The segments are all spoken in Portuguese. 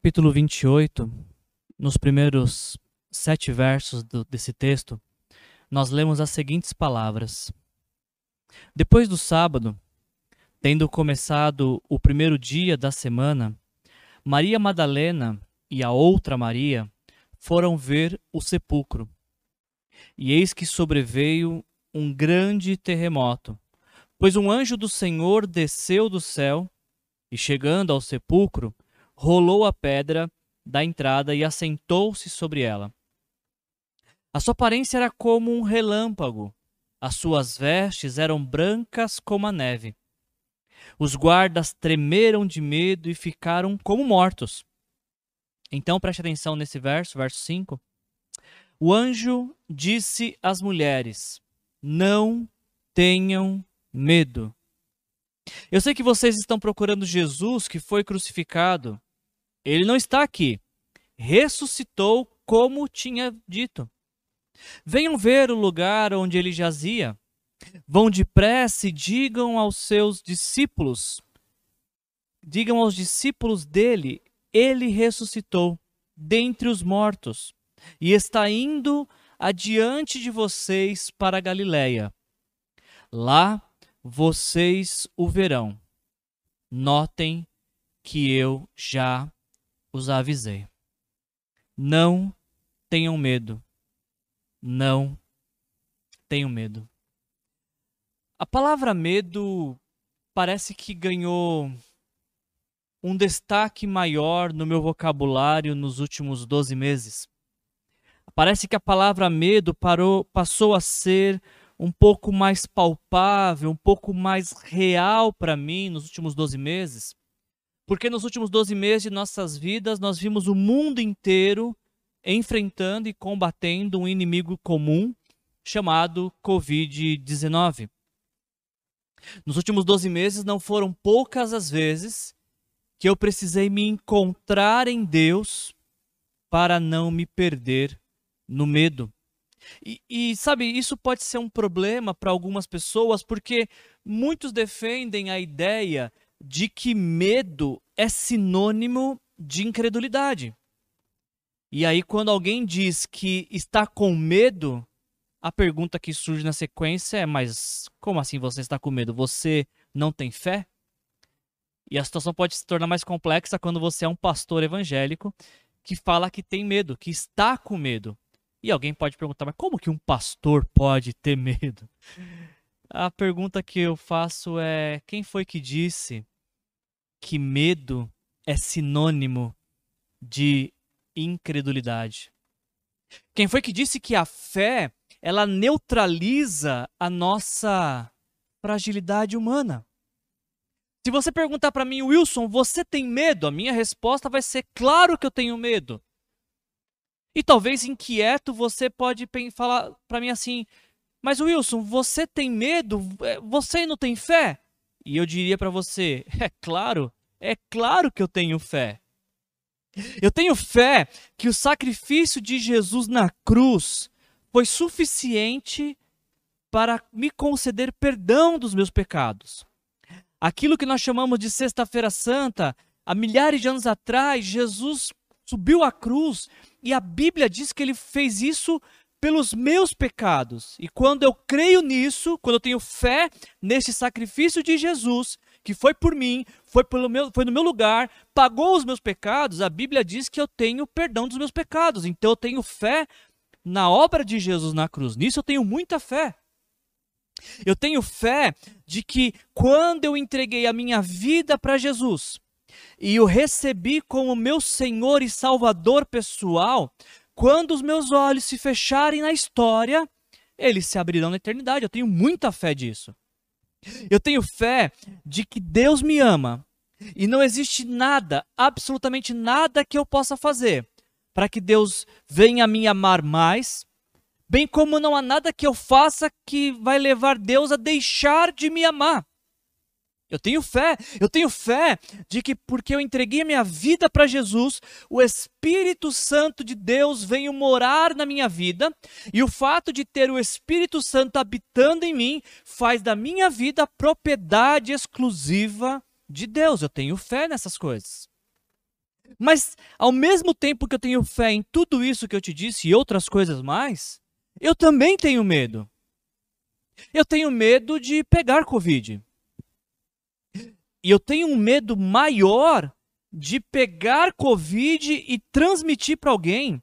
capítulo 28, nos primeiros sete versos do, desse texto, nós lemos as seguintes palavras: Depois do sábado, tendo começado o primeiro dia da semana, Maria Madalena e a outra Maria foram ver o sepulcro. E eis que sobreveio um grande terremoto, pois um anjo do Senhor desceu do céu e, chegando ao sepulcro, rolou a pedra da entrada e assentou-se sobre ela. A sua aparência era como um relâmpago, as suas vestes eram brancas como a neve. Os guardas tremeram de medo e ficaram como mortos. Então preste atenção nesse verso, verso 5. O anjo disse às mulheres: Não tenham medo. Eu sei que vocês estão procurando Jesus que foi crucificado. Ele não está aqui. Ressuscitou como tinha dito. Venham ver o lugar onde ele jazia. Vão depressa e digam aos seus discípulos, digam aos discípulos dele, ele ressuscitou dentre os mortos e está indo adiante de vocês para Galiléia. Lá vocês o verão. Notem que eu já os avisei. Não tenham medo. Não tenham medo. A palavra medo parece que ganhou um destaque maior no meu vocabulário nos últimos 12 meses. Parece que a palavra medo parou, passou a ser um pouco mais palpável, um pouco mais real para mim nos últimos 12 meses. Porque nos últimos 12 meses de nossas vidas nós vimos o mundo inteiro enfrentando e combatendo um inimigo comum chamado Covid-19. Nos últimos 12 meses não foram poucas as vezes que eu precisei me encontrar em Deus para não me perder no medo. E, e, sabe, isso pode ser um problema para algumas pessoas, porque muitos defendem a ideia de que medo é sinônimo de incredulidade. E aí, quando alguém diz que está com medo, a pergunta que surge na sequência é: mas como assim você está com medo? Você não tem fé? E a situação pode se tornar mais complexa quando você é um pastor evangélico que fala que tem medo, que está com medo. E alguém pode perguntar, mas como que um pastor pode ter medo? A pergunta que eu faço é: quem foi que disse que medo é sinônimo de incredulidade? Quem foi que disse que a fé ela neutraliza a nossa fragilidade humana? Se você perguntar para mim, Wilson, você tem medo? A minha resposta vai ser claro que eu tenho medo. E talvez inquieto você pode falar para mim assim: "Mas Wilson, você tem medo? É, você não tem fé?" E eu diria para você: "É claro, é claro que eu tenho fé. Eu tenho fé que o sacrifício de Jesus na cruz foi suficiente para me conceder perdão dos meus pecados. Aquilo que nós chamamos de Sexta-feira Santa, há milhares de anos atrás, Jesus subiu à cruz e a Bíblia diz que ele fez isso pelos meus pecados. E quando eu creio nisso, quando eu tenho fé nesse sacrifício de Jesus, que foi por mim, foi, pelo meu, foi no meu lugar, pagou os meus pecados, a Bíblia diz que eu tenho perdão dos meus pecados. Então eu tenho fé na obra de Jesus na cruz. Nisso eu tenho muita fé. Eu tenho fé de que quando eu entreguei a minha vida para Jesus e o recebi como meu Senhor e Salvador pessoal, quando os meus olhos se fecharem na história, eles se abrirão na eternidade. Eu tenho muita fé disso. Eu tenho fé de que Deus me ama e não existe nada, absolutamente nada que eu possa fazer para que Deus venha me amar mais, bem como não há nada que eu faça que vai levar Deus a deixar de me amar. Eu tenho fé, eu tenho fé de que porque eu entreguei minha vida para Jesus, o Espírito Santo de Deus veio morar na minha vida, e o fato de ter o Espírito Santo habitando em mim faz da minha vida propriedade exclusiva de Deus. Eu tenho fé nessas coisas. Mas ao mesmo tempo que eu tenho fé em tudo isso que eu te disse e outras coisas mais, eu também tenho medo. Eu tenho medo de pegar Covid. E eu tenho um medo maior de pegar Covid e transmitir para alguém.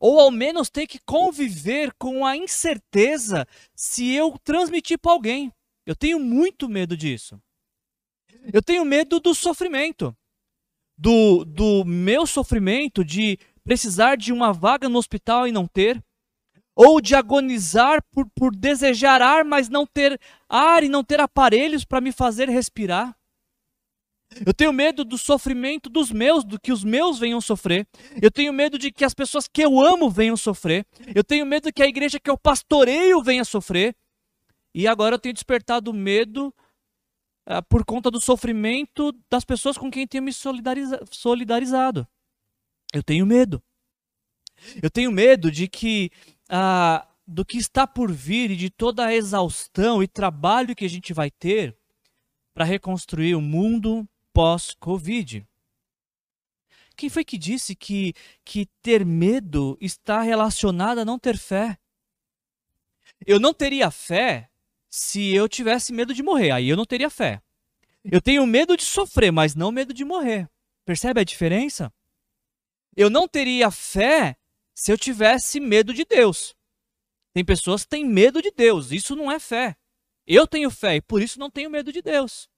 Ou ao menos ter que conviver com a incerteza se eu transmitir para alguém. Eu tenho muito medo disso. Eu tenho medo do sofrimento. Do, do meu sofrimento de precisar de uma vaga no hospital e não ter. Ou de agonizar por, por desejar ar, mas não ter ar e não ter aparelhos para me fazer respirar. Eu tenho medo do sofrimento dos meus, do que os meus venham sofrer. Eu tenho medo de que as pessoas que eu amo venham sofrer. Eu tenho medo que a igreja que eu pastoreio venha sofrer. E agora eu tenho despertado medo uh, por conta do sofrimento das pessoas com quem tenho me solidariza solidarizado. Eu tenho medo. Eu tenho medo de que uh, do que está por vir e de toda a exaustão e trabalho que a gente vai ter para reconstruir o mundo pós-Covid. Quem foi que disse que, que ter medo está relacionado a não ter fé? Eu não teria fé se eu tivesse medo de morrer, aí eu não teria fé. Eu tenho medo de sofrer, mas não medo de morrer. Percebe a diferença? Eu não teria fé se eu tivesse medo de Deus. Tem pessoas que têm medo de Deus, isso não é fé. Eu tenho fé e por isso não tenho medo de Deus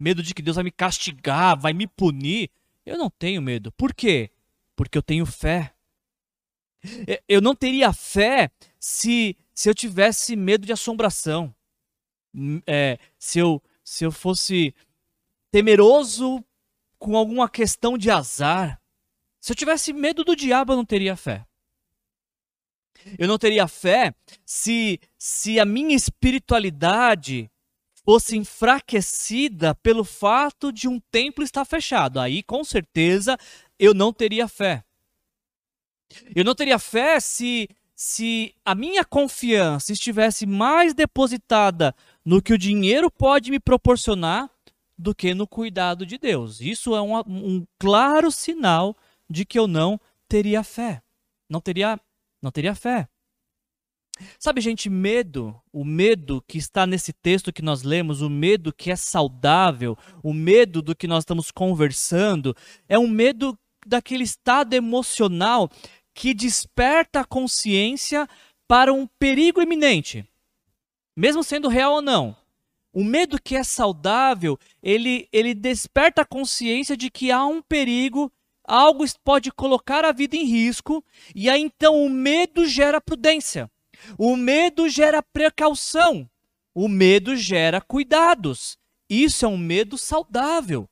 medo de que Deus vai me castigar, vai me punir. Eu não tenho medo. Por quê? Porque eu tenho fé. Eu não teria fé se, se eu tivesse medo de assombração. Hum, é, se, eu, se eu fosse temeroso com alguma questão de azar. Se eu tivesse medo do diabo, eu não teria fé. Eu não teria fé se, se a minha espiritualidade fosse enfraquecida pelo fato de um templo estar fechado. Aí, com certeza, eu não teria fé. Eu não teria fé se, se a minha confiança estivesse mais depositada no que o dinheiro pode me proporcionar do que no cuidado de Deus. Isso é um, um claro sinal de que eu não teria fé. Não teria, não teria fé. Sabe, gente, medo, o medo que está nesse texto que nós lemos, o medo que é saudável, o medo do que nós estamos conversando, é um medo daquele estado emocional que desperta a consciência para um perigo iminente, mesmo sendo real ou não. O medo que é saudável, ele, ele desperta a consciência de que há um perigo, algo pode colocar a vida em risco, e aí então o medo gera prudência. O medo gera precaução. O medo gera cuidados. Isso é um medo saudável.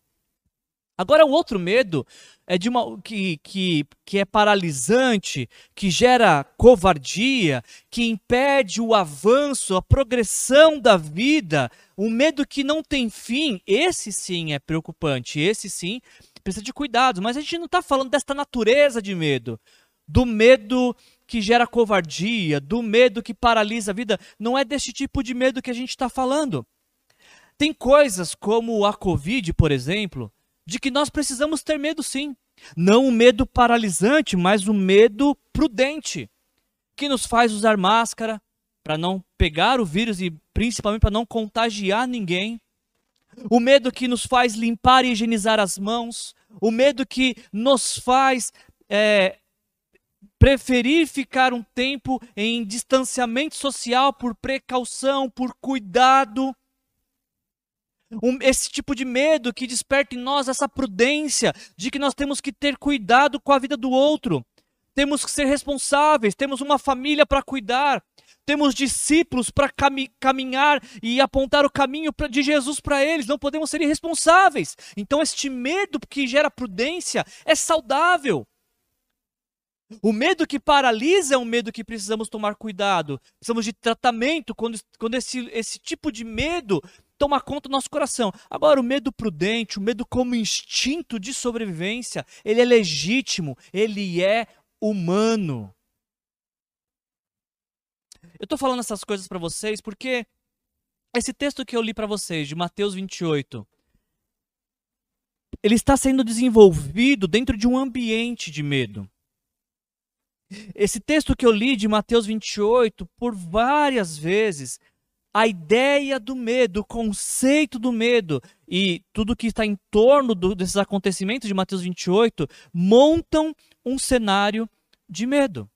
Agora, o outro medo é de uma que, que, que é paralisante, que gera covardia, que impede o avanço, a progressão da vida, um medo que não tem fim. Esse sim é preocupante, esse sim precisa de cuidado. Mas a gente não está falando desta natureza de medo, do medo que gera covardia, do medo que paralisa a vida. Não é desse tipo de medo que a gente está falando. Tem coisas como a Covid, por exemplo, de que nós precisamos ter medo sim. Não o medo paralisante, mas o medo prudente, que nos faz usar máscara para não pegar o vírus e principalmente para não contagiar ninguém. O medo que nos faz limpar e higienizar as mãos. O medo que nos faz é, preferir ficar um tempo em distanciamento social por precaução, por cuidado. Um, esse tipo de medo que desperta em nós essa prudência de que nós temos que ter cuidado com a vida do outro, temos que ser responsáveis, temos uma família para cuidar, temos discípulos para caminhar e apontar o caminho de Jesus para eles, não podemos ser irresponsáveis. Então, este medo que gera prudência é saudável. O medo que paralisa é um medo que precisamos tomar cuidado. Precisamos de tratamento quando, quando esse, esse tipo de medo toma conta do nosso coração. Agora, o medo prudente, o medo como instinto de sobrevivência, ele é legítimo, ele é humano. Eu estou falando essas coisas para vocês porque esse texto que eu li para vocês, de Mateus 28, ele está sendo desenvolvido dentro de um ambiente de medo. Esse texto que eu li de Mateus 28, por várias vezes, a ideia do medo, o conceito do medo e tudo que está em torno do, desses acontecimentos de Mateus 28 montam um cenário de medo.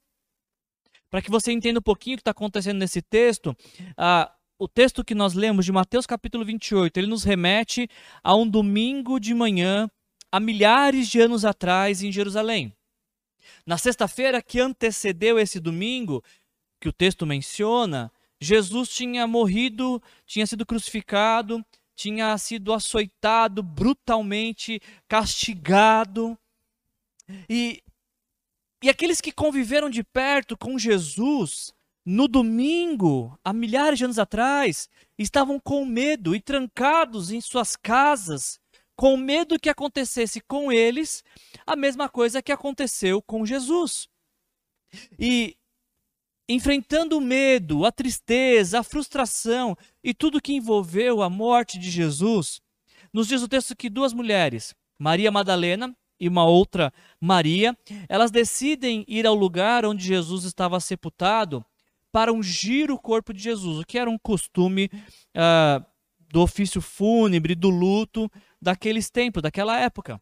Para que você entenda um pouquinho o que está acontecendo nesse texto, ah, o texto que nós lemos de Mateus capítulo 28, ele nos remete a um domingo de manhã, há milhares de anos atrás, em Jerusalém. Na sexta-feira que antecedeu esse domingo, que o texto menciona, Jesus tinha morrido, tinha sido crucificado, tinha sido açoitado, brutalmente castigado. E, e aqueles que conviveram de perto com Jesus no domingo, há milhares de anos atrás, estavam com medo e trancados em suas casas, com medo que acontecesse com eles a mesma coisa que aconteceu com Jesus. E enfrentando o medo, a tristeza, a frustração e tudo que envolveu a morte de Jesus, nos diz o texto que duas mulheres, Maria Madalena e uma outra Maria, elas decidem ir ao lugar onde Jesus estava sepultado para ungir o corpo de Jesus, o que era um costume uh, do ofício fúnebre, do luto daqueles tempos, daquela época.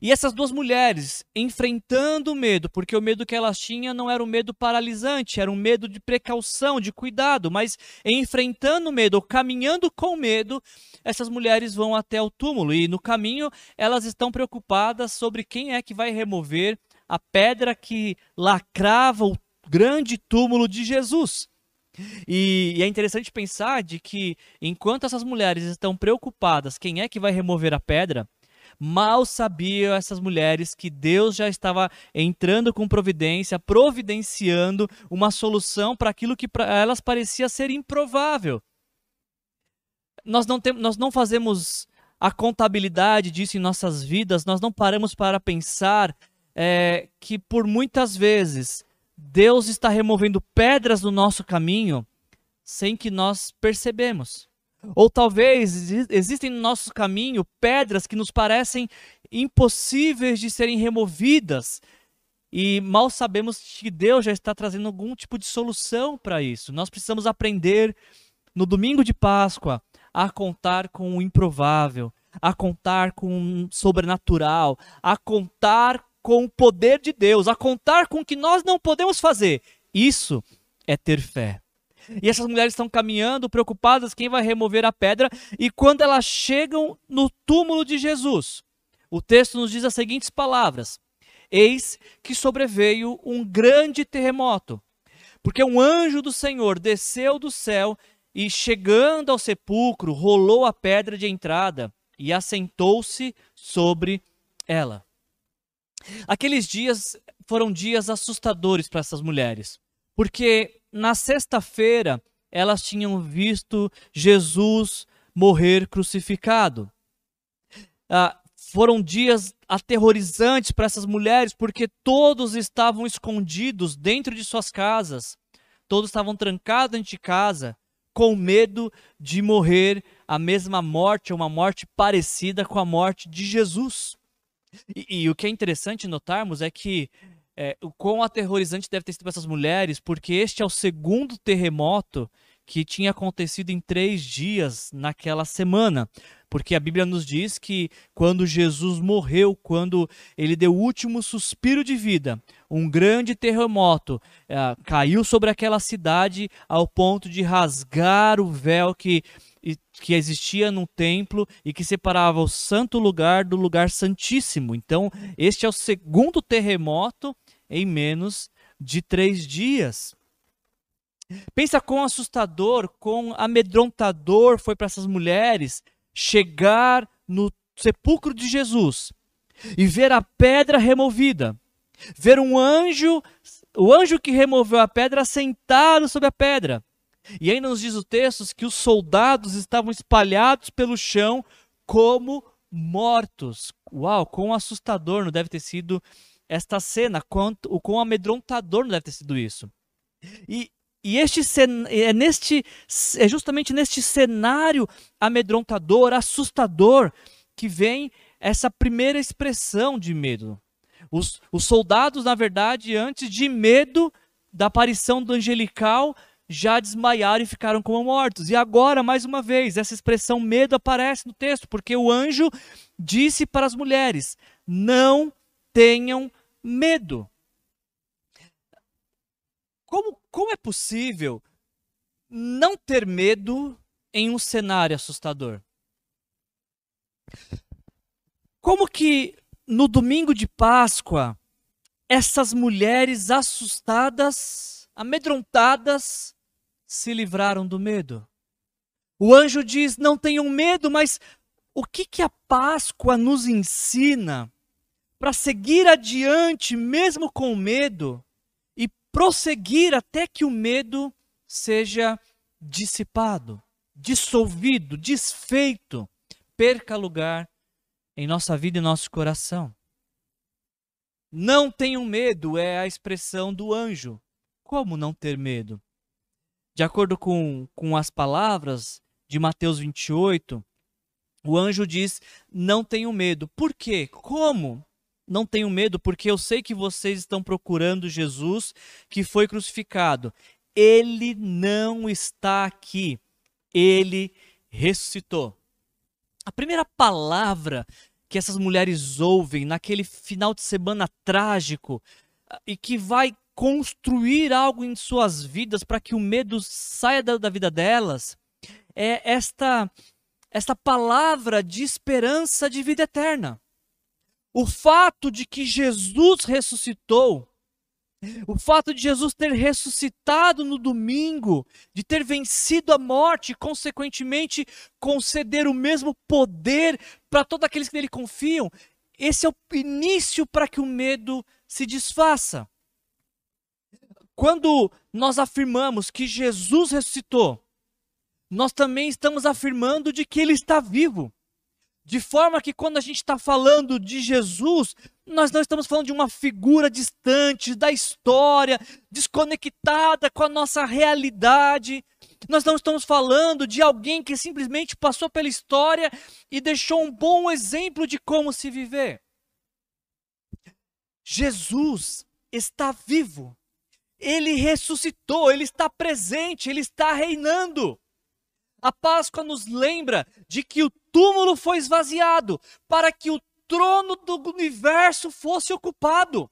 E essas duas mulheres enfrentando o medo, porque o medo que elas tinham não era um medo paralisante, era um medo de precaução, de cuidado, mas enfrentando o medo, ou caminhando com medo, essas mulheres vão até o túmulo e no caminho elas estão preocupadas sobre quem é que vai remover a pedra que lacrava o grande túmulo de Jesus. E, e, é interessante pensar de que enquanto essas mulheres estão preocupadas quem é que vai remover a pedra, mal sabiam essas mulheres que Deus já estava entrando com providência, providenciando uma solução para aquilo que para elas parecia ser improvável. Nós não, tem, nós não fazemos a contabilidade disso em nossas vidas, nós não paramos para pensar é, que por muitas vezes Deus está removendo pedras do nosso caminho sem que nós percebemos. Ou talvez existem no nosso caminho pedras que nos parecem impossíveis de serem removidas e mal sabemos que Deus já está trazendo algum tipo de solução para isso. Nós precisamos aprender no domingo de Páscoa a contar com o improvável, a contar com o sobrenatural, a contar com o poder de Deus, a contar com o que nós não podemos fazer. Isso é ter fé. E essas mulheres estão caminhando, preocupadas quem vai remover a pedra, e quando elas chegam no túmulo de Jesus, o texto nos diz as seguintes palavras: Eis que sobreveio um grande terremoto, porque um anjo do Senhor desceu do céu e, chegando ao sepulcro, rolou a pedra de entrada e assentou-se sobre ela. Aqueles dias foram dias assustadores para essas mulheres, porque na sexta-feira elas tinham visto Jesus morrer crucificado. Ah, foram dias aterrorizantes para essas mulheres, porque todos estavam escondidos dentro de suas casas, todos estavam trancados dentro de casa, com medo de morrer a mesma morte, uma morte parecida com a morte de Jesus. E, e, o que é interessante notarmos é que é, o quão aterrorizante deve ter sido para essas mulheres, porque este é o segundo terremoto que tinha acontecido em três dias naquela semana. Porque a Bíblia nos diz que quando Jesus morreu, quando ele deu o último suspiro de vida, um grande terremoto é, caiu sobre aquela cidade ao ponto de rasgar o véu que que existia no templo e que separava o santo lugar do lugar santíssimo. Então, este é o segundo terremoto em menos de três dias. Pensa quão assustador, quão amedrontador foi para essas mulheres chegar no sepulcro de Jesus e ver a pedra removida, ver um anjo, o anjo que removeu a pedra sentado sobre a pedra. E ainda nos diz o texto que os soldados estavam espalhados pelo chão como mortos. Uau, quão assustador não deve ter sido esta cena, quanto, o quão amedrontador não deve ter sido isso. E, e este é, neste, é justamente neste cenário amedrontador, assustador, que vem essa primeira expressão de medo. Os, os soldados, na verdade, antes de medo da aparição do angelical, já desmaiaram e ficaram como mortos. E agora, mais uma vez, essa expressão medo aparece no texto, porque o anjo disse para as mulheres: não tenham medo. Como, como é possível não ter medo em um cenário assustador? Como que no domingo de Páscoa essas mulheres assustadas, amedrontadas, se livraram do medo? O anjo diz: não tenham medo, mas o que, que a Páscoa nos ensina para seguir adiante, mesmo com medo, e prosseguir até que o medo seja dissipado, dissolvido, desfeito, perca lugar em nossa vida e nosso coração. Não tenham medo é a expressão do anjo. Como não ter medo? De acordo com, com as palavras de Mateus 28, o anjo diz: Não tenham medo. Por quê? Como? Não tenham medo, porque eu sei que vocês estão procurando Jesus que foi crucificado. Ele não está aqui. Ele ressuscitou. A primeira palavra que essas mulheres ouvem naquele final de semana trágico ah, e que vai construir algo em suas vidas para que o medo saia da, da vida delas é esta esta palavra de esperança de vida eterna. O fato de que Jesus ressuscitou, o fato de Jesus ter ressuscitado no domingo, de ter vencido a morte e, consequentemente, conceder o mesmo poder para todos aqueles que nele confiam, esse é o início para que o medo se desfaça. Quando nós afirmamos que Jesus ressuscitou, nós também estamos afirmando de que ele está vivo. De forma que quando a gente está falando de Jesus, nós não estamos falando de uma figura distante da história, desconectada com a nossa realidade. Nós não estamos falando de alguém que simplesmente passou pela história e deixou um bom exemplo de como se viver. Jesus está vivo. Ele ressuscitou, ele está presente, ele está reinando. A Páscoa nos lembra de que o túmulo foi esvaziado para que o trono do universo fosse ocupado.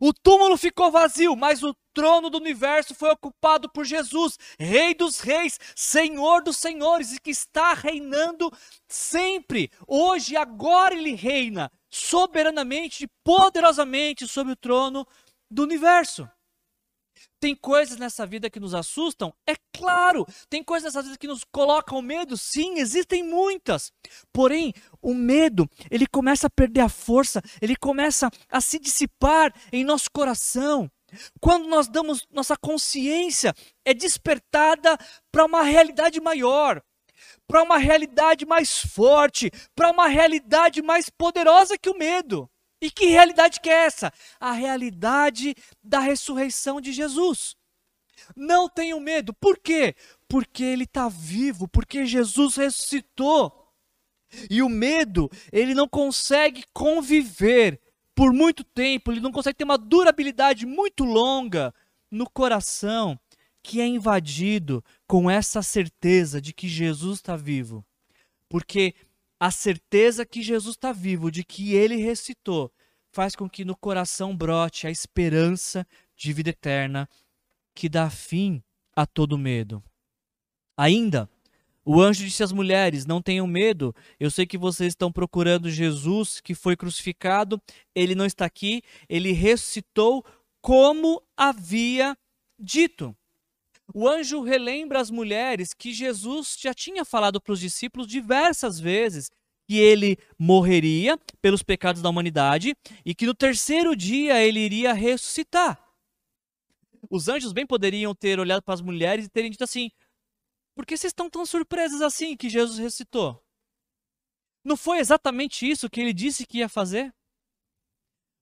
O túmulo ficou vazio, mas o trono do universo foi ocupado por Jesus, Rei dos Reis, Senhor dos Senhores, e que está reinando sempre. Hoje, agora, ele reina soberanamente, poderosamente sobre o trono do universo. Tem coisas nessa vida que nos assustam? É claro. Tem coisas nessa vida que nos colocam medo? Sim, existem muitas. Porém, o medo, ele começa a perder a força, ele começa a se dissipar em nosso coração. Quando nós damos, nossa consciência é despertada para uma realidade maior, para uma realidade mais forte, para uma realidade mais poderosa que o medo. E que realidade que é essa? A realidade da ressurreição de Jesus. Não tenham medo. Por quê? Porque ele está vivo, porque Jesus ressuscitou. E o medo, ele não consegue conviver por muito tempo, ele não consegue ter uma durabilidade muito longa no coração que é invadido com essa certeza de que Jesus está vivo. Porque a certeza que Jesus está vivo, de que ele ressuscitou, faz com que no coração brote a esperança de vida eterna que dá fim a todo medo. Ainda, o anjo disse às mulheres: Não tenham medo, eu sei que vocês estão procurando Jesus que foi crucificado, ele não está aqui, ele ressuscitou como havia dito. O anjo relembra às mulheres que Jesus já tinha falado para os discípulos diversas vezes que ele morreria pelos pecados da humanidade e que no terceiro dia ele iria ressuscitar. Os anjos bem poderiam ter olhado para as mulheres e terem dito assim: por que vocês estão tão surpresas assim que Jesus ressuscitou? Não foi exatamente isso que ele disse que ia fazer?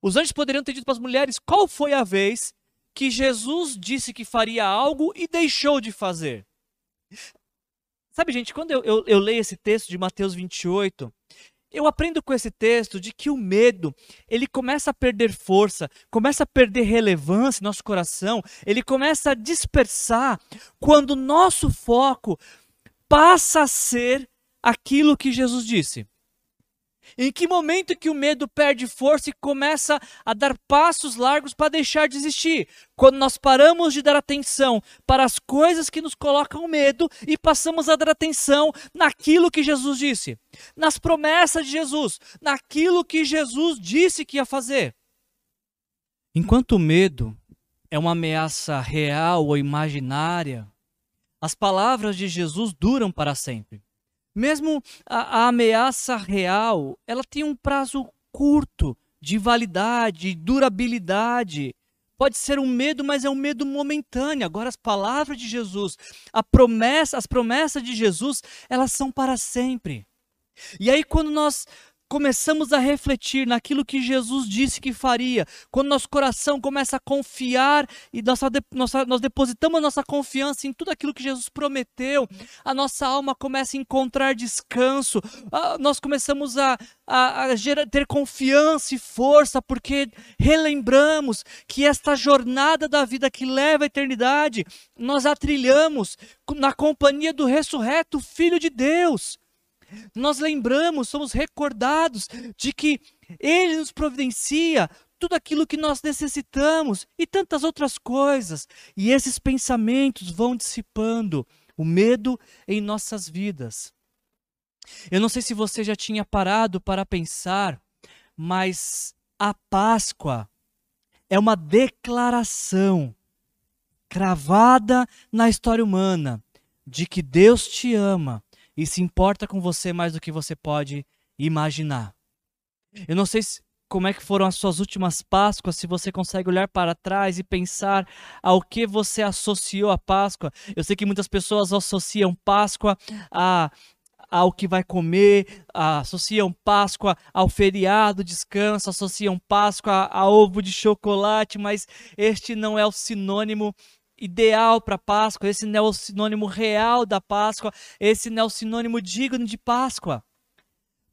Os anjos poderiam ter dito para as mulheres qual foi a vez que Jesus disse que faria algo e deixou de fazer. Sabe, gente, quando eu, eu, eu leio esse texto de Mateus 28, eu aprendo com esse texto de que o medo, ele começa a perder força, começa a perder relevância em nosso coração, ele começa a dispersar quando o nosso foco passa a ser aquilo que Jesus disse. Em que momento que o medo perde força e começa a dar passos largos para deixar de existir? Quando nós paramos de dar atenção para as coisas que nos colocam medo e passamos a dar atenção naquilo que Jesus disse, nas promessas de Jesus, naquilo que Jesus disse que ia fazer. Enquanto o medo é uma ameaça real ou imaginária, as palavras de Jesus duram para sempre. Mesmo a, a ameaça real, ela tem um prazo curto de validade, durabilidade. Pode ser um medo, mas é um medo momentâneo. Agora as palavras de Jesus, a promessa, as promessas de Jesus, elas são para sempre. E aí quando nós começamos a refletir naquilo que Jesus disse que faria, quando nosso coração começa a confiar e nossa, nossa, nós depositamos nossa confiança em tudo aquilo que Jesus prometeu, a nossa alma começa a encontrar descanso, a, nós começamos a, a, a gerar, ter confiança e força, porque relembramos que esta jornada da vida que leva à eternidade, nós a trilhamos na companhia do ressurreto Filho de Deus nós lembramos, somos recordados de que Ele nos providencia tudo aquilo que nós necessitamos e tantas outras coisas. E esses pensamentos vão dissipando o medo em nossas vidas. Eu não sei se você já tinha parado para pensar, mas a Páscoa é uma declaração cravada na história humana de que Deus te ama e se importa com você mais do que você pode imaginar. Eu não sei se, como é que foram as suas últimas Páscoas, se você consegue olhar para trás e pensar ao que você associou a Páscoa. Eu sei que muitas pessoas associam Páscoa a ao que vai comer, associam Páscoa ao feriado, descanso, associam Páscoa a ovo de chocolate, mas este não é o sinônimo ideal para Páscoa, esse não é o sinônimo real da Páscoa, esse não é o sinônimo digno de Páscoa.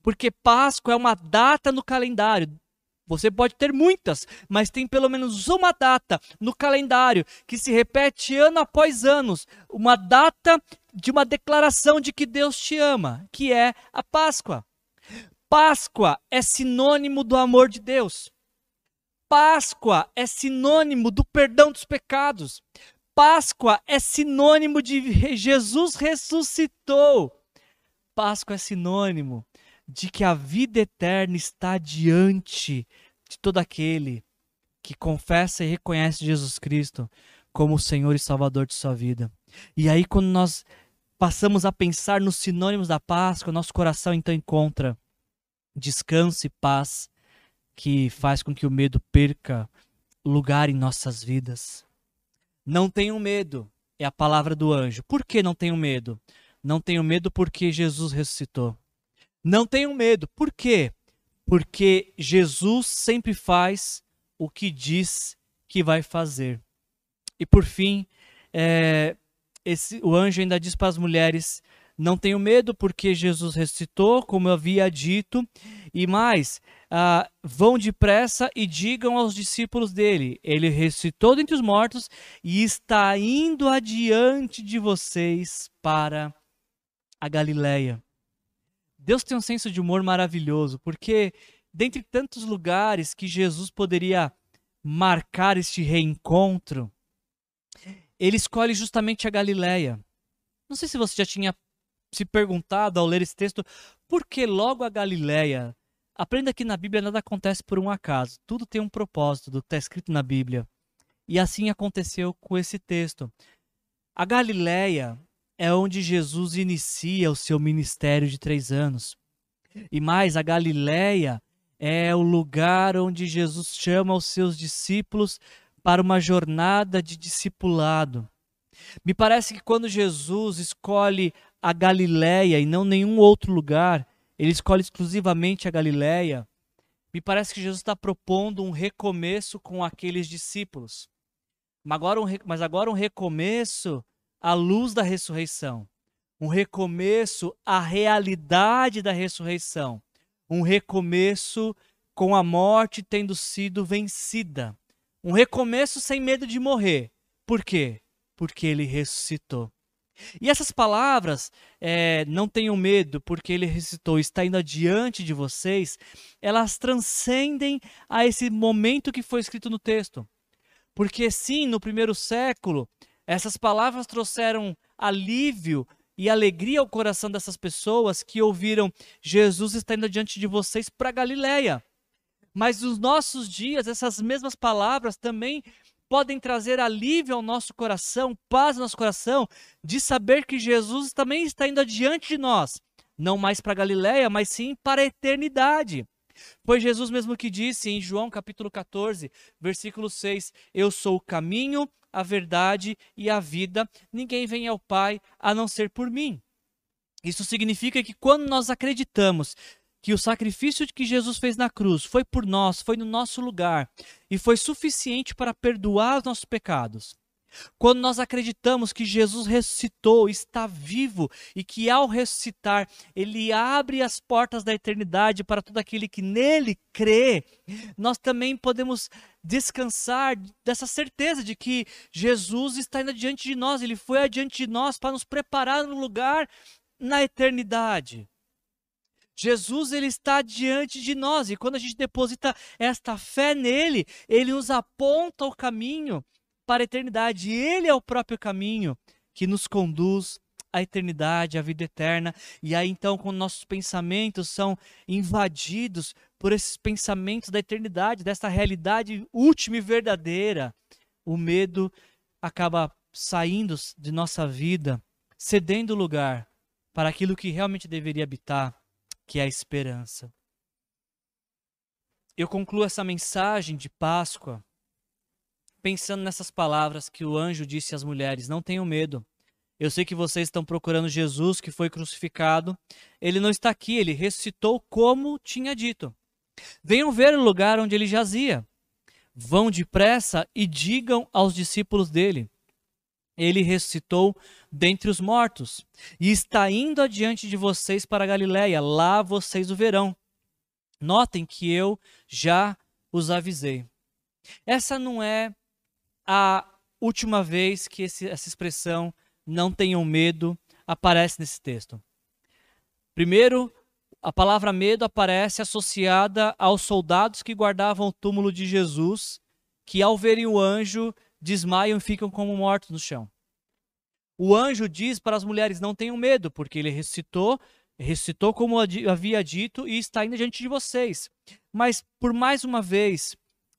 Porque Páscoa é uma data no calendário. Você pode ter muitas, mas tem pelo menos uma data no calendário que se repete ano após ano, uma data de uma declaração de que Deus te ama, que é a Páscoa. Páscoa é sinônimo do amor de Deus. Páscoa é sinônimo do perdão dos pecados. Páscoa é sinônimo de Jesus ressuscitou. Páscoa é sinônimo de que a vida eterna está diante de todo aquele que confessa e reconhece Jesus Cristo como o Senhor e Salvador de sua vida. E aí, quando nós passamos a pensar nos sinônimos da Páscoa, nosso coração então encontra descanso e paz que faz com que o medo perca lugar em nossas vidas. Não tenham medo, é a palavra do anjo. Por que não tenham medo? Não tenham medo porque Jesus ressuscitou. Não tenham medo, por quê? Porque Jesus sempre faz o que diz que vai fazer. E por fim, é, esse, o anjo ainda diz para as mulheres: não tenham medo, porque Jesus ressuscitou, como eu havia dito, e mais, ah, vão depressa e digam aos discípulos dele: Ele ressuscitou dentre os mortos e está indo adiante de vocês para a Galileia. Deus tem um senso de humor maravilhoso, porque dentre tantos lugares que Jesus poderia marcar este reencontro, ele escolhe justamente a Galileia. Não sei se você já tinha se perguntado ao ler esse texto, por que logo a Galileia? Aprenda que na Bíblia nada acontece por um acaso. Tudo tem um propósito do que está escrito na Bíblia. E assim aconteceu com esse texto. A Galileia é onde Jesus inicia o seu ministério de três anos. E mais, a Galileia é o lugar onde Jesus chama os seus discípulos para uma jornada de discipulado. Me parece que quando Jesus escolhe a Galileia e não nenhum outro lugar, ele escolhe exclusivamente a Galileia, me parece que Jesus está propondo um recomeço com aqueles discípulos. Mas agora, um, mas agora um recomeço à luz da ressurreição. Um recomeço à realidade da ressurreição. um recomeço com a morte tendo sido vencida. Um recomeço sem medo de morrer. Por quê? Porque ele ressuscitou. E essas palavras, é, não tenham medo, porque ele ressuscitou, está indo adiante de vocês, elas transcendem a esse momento que foi escrito no texto. Porque, sim, no primeiro século, essas palavras trouxeram alívio e alegria ao coração dessas pessoas que ouviram Jesus está indo adiante de vocês para Galiléia. Mas nos nossos dias, essas mesmas palavras também podem trazer alívio ao nosso coração, paz ao nosso coração, de saber que Jesus também está indo adiante de nós, não mais para Galiléia, mas sim para a eternidade. Foi Jesus mesmo que disse em João capítulo 14, versículo 6: Eu sou o caminho, a verdade e a vida, ninguém vem ao Pai a não ser por mim. Isso significa que quando nós acreditamos que o sacrifício que Jesus fez na cruz foi por nós, foi no nosso lugar e foi suficiente para perdoar os nossos pecados. Quando nós acreditamos que Jesus ressuscitou, está vivo e que ao ressuscitar, ele abre as portas da eternidade para todo aquele que nele crê, nós também podemos descansar dessa certeza de que Jesus está indo adiante de nós, ele foi adiante de nós para nos preparar no lugar na eternidade. Jesus ele está diante de nós e quando a gente deposita esta fé nele, ele nos aponta o caminho para a eternidade. Ele é o próprio caminho que nos conduz à eternidade, à vida eterna. E aí então, quando nossos pensamentos são invadidos por esses pensamentos da eternidade, dessa realidade última e verdadeira, o medo acaba saindo de nossa vida, cedendo lugar para aquilo que realmente deveria habitar que é a esperança. Eu concluo essa mensagem de Páscoa pensando nessas palavras que o anjo disse às mulheres: Não tenham medo. Eu sei que vocês estão procurando Jesus que foi crucificado. Ele não está aqui, ele ressuscitou como tinha dito. Venham ver o lugar onde ele jazia. Vão depressa e digam aos discípulos dele: ele ressuscitou dentre os mortos e está indo adiante de vocês para Galiléia, lá vocês o verão. Notem que eu já os avisei. Essa não é a última vez que esse, essa expressão não tenham medo aparece nesse texto. Primeiro, a palavra medo aparece associada aos soldados que guardavam o túmulo de Jesus, que ao verem o anjo desmaiam e ficam como mortos no chão. O anjo diz para as mulheres: não tenham medo, porque ele ressuscitou, ressuscitou como havia dito e está indo diante de vocês. Mas, por mais uma vez,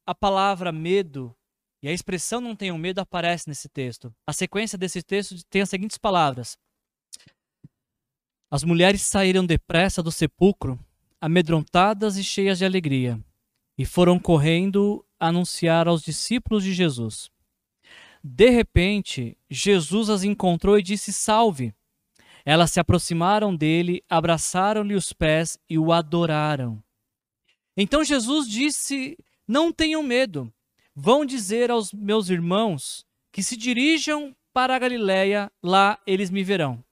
a palavra medo e a expressão não tenham medo aparece nesse texto. A sequência desse texto tem as seguintes palavras: As mulheres saíram depressa do sepulcro, amedrontadas e cheias de alegria, e foram correndo anunciar aos discípulos de Jesus. De repente, Jesus as encontrou e disse: Salve! Elas se aproximaram dele, abraçaram-lhe os pés e o adoraram. Então Jesus disse: Não tenham medo. Vão dizer aos meus irmãos que se dirijam para a Galiléia, lá eles me verão.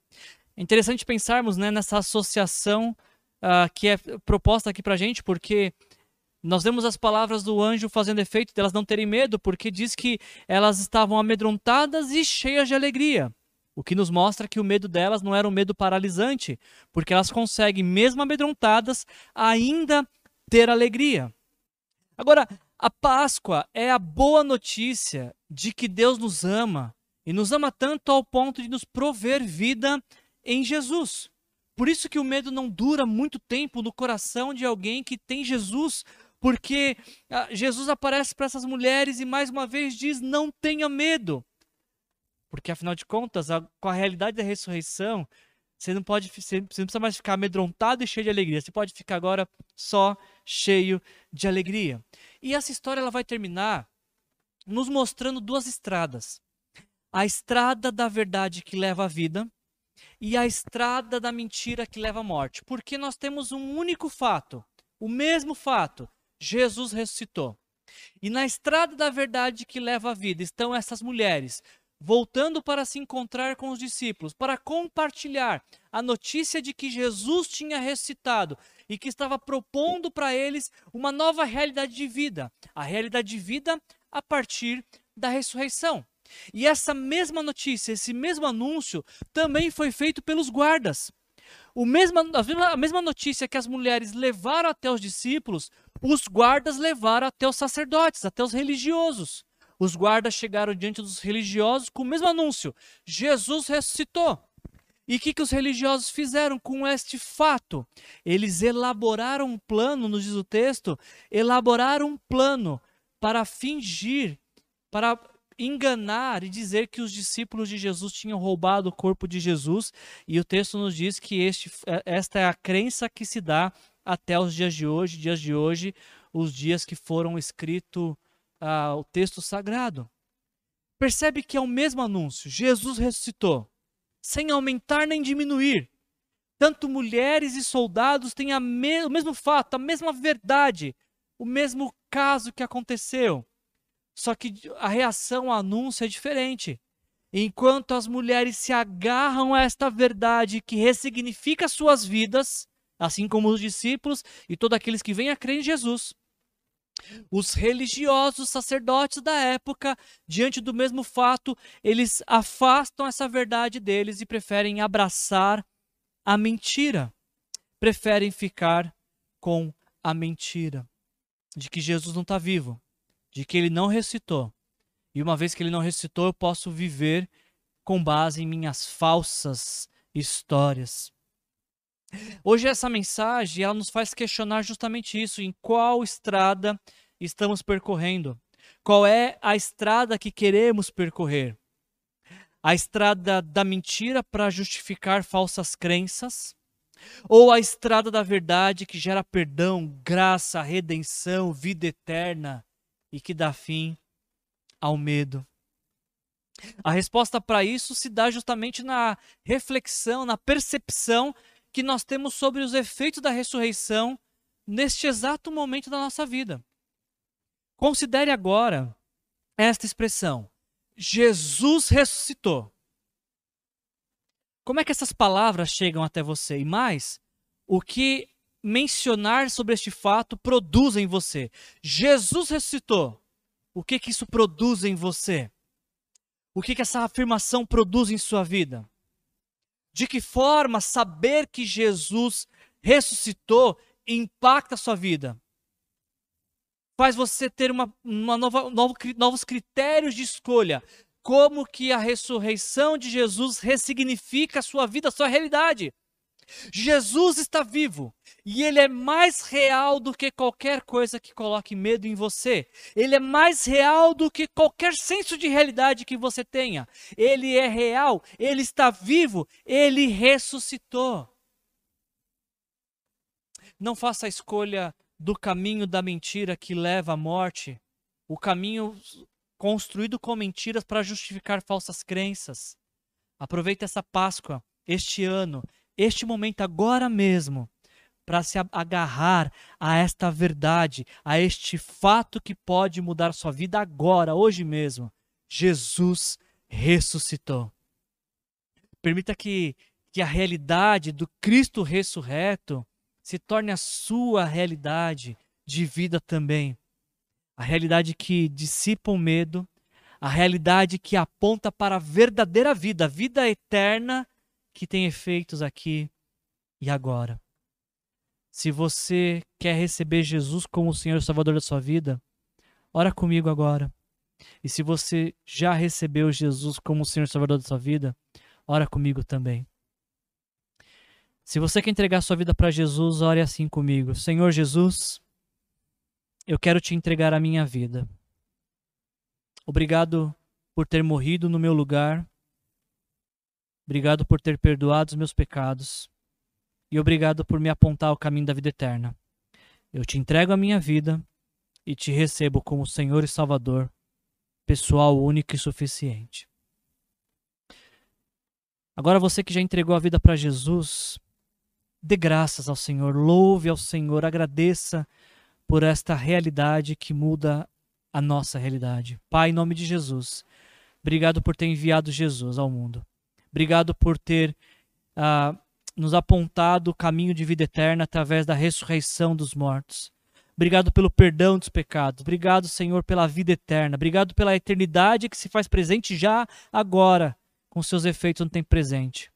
É interessante pensarmos né, nessa associação uh, que é proposta aqui para a gente, porque nós vemos as palavras do anjo fazendo efeito delas não terem medo, porque diz que elas estavam amedrontadas e cheias de alegria. O que nos mostra que o medo delas não era um medo paralisante, porque elas conseguem, mesmo amedrontadas, ainda ter alegria. Agora, a Páscoa é a boa notícia de que Deus nos ama e nos ama tanto ao ponto de nos prover vida em Jesus. Por isso que o medo não dura muito tempo no coração de alguém que tem Jesus porque ah, Jesus aparece para essas mulheres e mais uma vez diz: não tenha medo. Porque afinal de contas, a, com a realidade da ressurreição, você não pode, você não precisa mais ficar amedrontado e cheio de alegria. Você pode ficar agora só cheio de alegria. E essa história ela vai terminar nos mostrando duas estradas: a estrada da verdade que leva à vida e a estrada da mentira que leva à morte. Porque nós temos um único fato, o mesmo fato, Jesus ressuscitou. E na estrada da verdade que leva à vida estão essas mulheres, voltando para se encontrar com os discípulos, para compartilhar a notícia de que Jesus tinha ressuscitado e que estava propondo para eles uma nova realidade de vida, a realidade de vida a partir da ressurreição. E essa mesma notícia, esse mesmo anúncio também foi feito pelos guardas. O mesma, a mesma notícia que as mulheres levaram até os discípulos, os guardas levaram até os sacerdotes, até os religiosos. Os guardas chegaram diante dos religiosos com o mesmo anúncio: Jesus ressuscitou. E o que, que os religiosos fizeram com este fato? Eles elaboraram um plano, nos diz o texto, elaboraram um plano para fingir, para enganar e dizer que os discípulos de Jesus tinham roubado o corpo de Jesus, e o texto nos diz que este, é, esta é a crença que se dá até os dias de hoje, dias de hoje, os dias que foram escrito ah, o texto sagrado. Percebe que é o mesmo anúncio: Jesus ressuscitou, sem aumentar nem diminuir. Tanto mulheres e soldados têm me o mesmo fato, a mesma verdade, o mesmo caso que aconteceu. Só que a reação ao anúncio é diferente. Enquanto as mulheres se agarram a esta verdade que ressignifica suas vidas, assim como os discípulos e todos aqueles que vêm a crer em Jesus, os religiosos sacerdotes da época, diante do mesmo fato, eles afastam essa verdade deles e preferem abraçar a mentira. Preferem ficar com a mentira de que Jesus não está vivo, de que ele não ressuscitou. E uma vez que ele não ressuscitou, eu posso viver com base em minhas falsas histórias. Hoje essa mensagem ela nos faz questionar justamente isso, em qual estrada estamos percorrendo. Qual é a estrada que queremos percorrer? A estrada da mentira para justificar falsas crenças? Ou a estrada da verdade que gera perdão, graça, redenção, vida eterna e que dá fim ao medo. A resposta para isso se dá justamente na reflexão, na percepção que nós temos sobre os efeitos da ressurreição neste exato momento da nossa vida. Considere agora esta expressão: Jesus ressuscitou. Como é que essas palavras chegam até você? E mais, o que mencionar sobre este fato produz em você. Jesus ressuscitou. O que que isso produz em você? O que que essa afirmação produz em sua vida? De que forma saber que Jesus ressuscitou impacta a sua vida? Faz você ter uma, uma nova, novo, novos critérios de escolha. Como que a ressurreição de Jesus ressignifica a sua vida, a sua realidade. Jesus está vivo e ele é mais real do que qualquer coisa que coloque medo em você. Ele é mais real do que qualquer senso de realidade que você tenha. Ele é real, ele está vivo, ele ressuscitou. Não faça a escolha do caminho da mentira que leva à morte, o caminho construído com mentiras para justificar falsas crenças. Aproveite essa Páscoa, este ano, este momento agora mesmo para se agarrar a esta verdade, a este fato que pode mudar sua vida agora, hoje mesmo. Jesus ressuscitou. Permita que, que a realidade do Cristo ressurreto se torne a sua realidade de vida também. A realidade que dissipa o medo, a realidade que aponta para a verdadeira vida, a vida eterna que tem efeitos aqui e agora. Se você quer receber Jesus como o Senhor e Salvador da sua vida, ora comigo agora. E se você já recebeu Jesus como o Senhor e Salvador da sua vida, ora comigo também. Se você quer entregar sua vida para Jesus, ore assim comigo. Senhor Jesus, eu quero te entregar a minha vida. Obrigado por ter morrido no meu lugar Obrigado por ter perdoado os meus pecados e obrigado por me apontar o caminho da vida eterna. Eu te entrego a minha vida e te recebo como Senhor e Salvador, pessoal único e suficiente. Agora você que já entregou a vida para Jesus, dê graças ao Senhor, louve ao Senhor, agradeça por esta realidade que muda a nossa realidade. Pai, em nome de Jesus, obrigado por ter enviado Jesus ao mundo. Obrigado por ter uh, nos apontado o caminho de vida eterna através da ressurreição dos mortos. Obrigado pelo perdão dos pecados. Obrigado, Senhor, pela vida eterna. Obrigado pela eternidade que se faz presente já agora, com seus efeitos no tempo presente.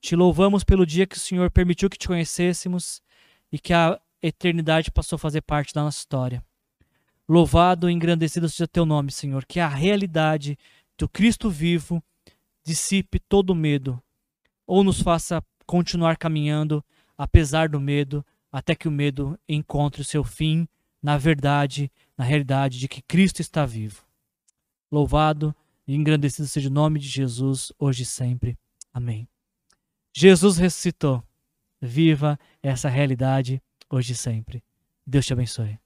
Te louvamos pelo dia que o Senhor permitiu que te conhecêssemos e que a eternidade passou a fazer parte da nossa história. Louvado e engrandecido seja teu nome, Senhor, que a realidade do Cristo vivo dissipe todo medo, ou nos faça continuar caminhando apesar do medo, até que o medo encontre o seu fim na verdade, na realidade de que Cristo está vivo. Louvado e engrandecido seja o nome de Jesus, hoje e sempre. Amém. Jesus ressuscitou. Viva essa realidade hoje e sempre. Deus te abençoe.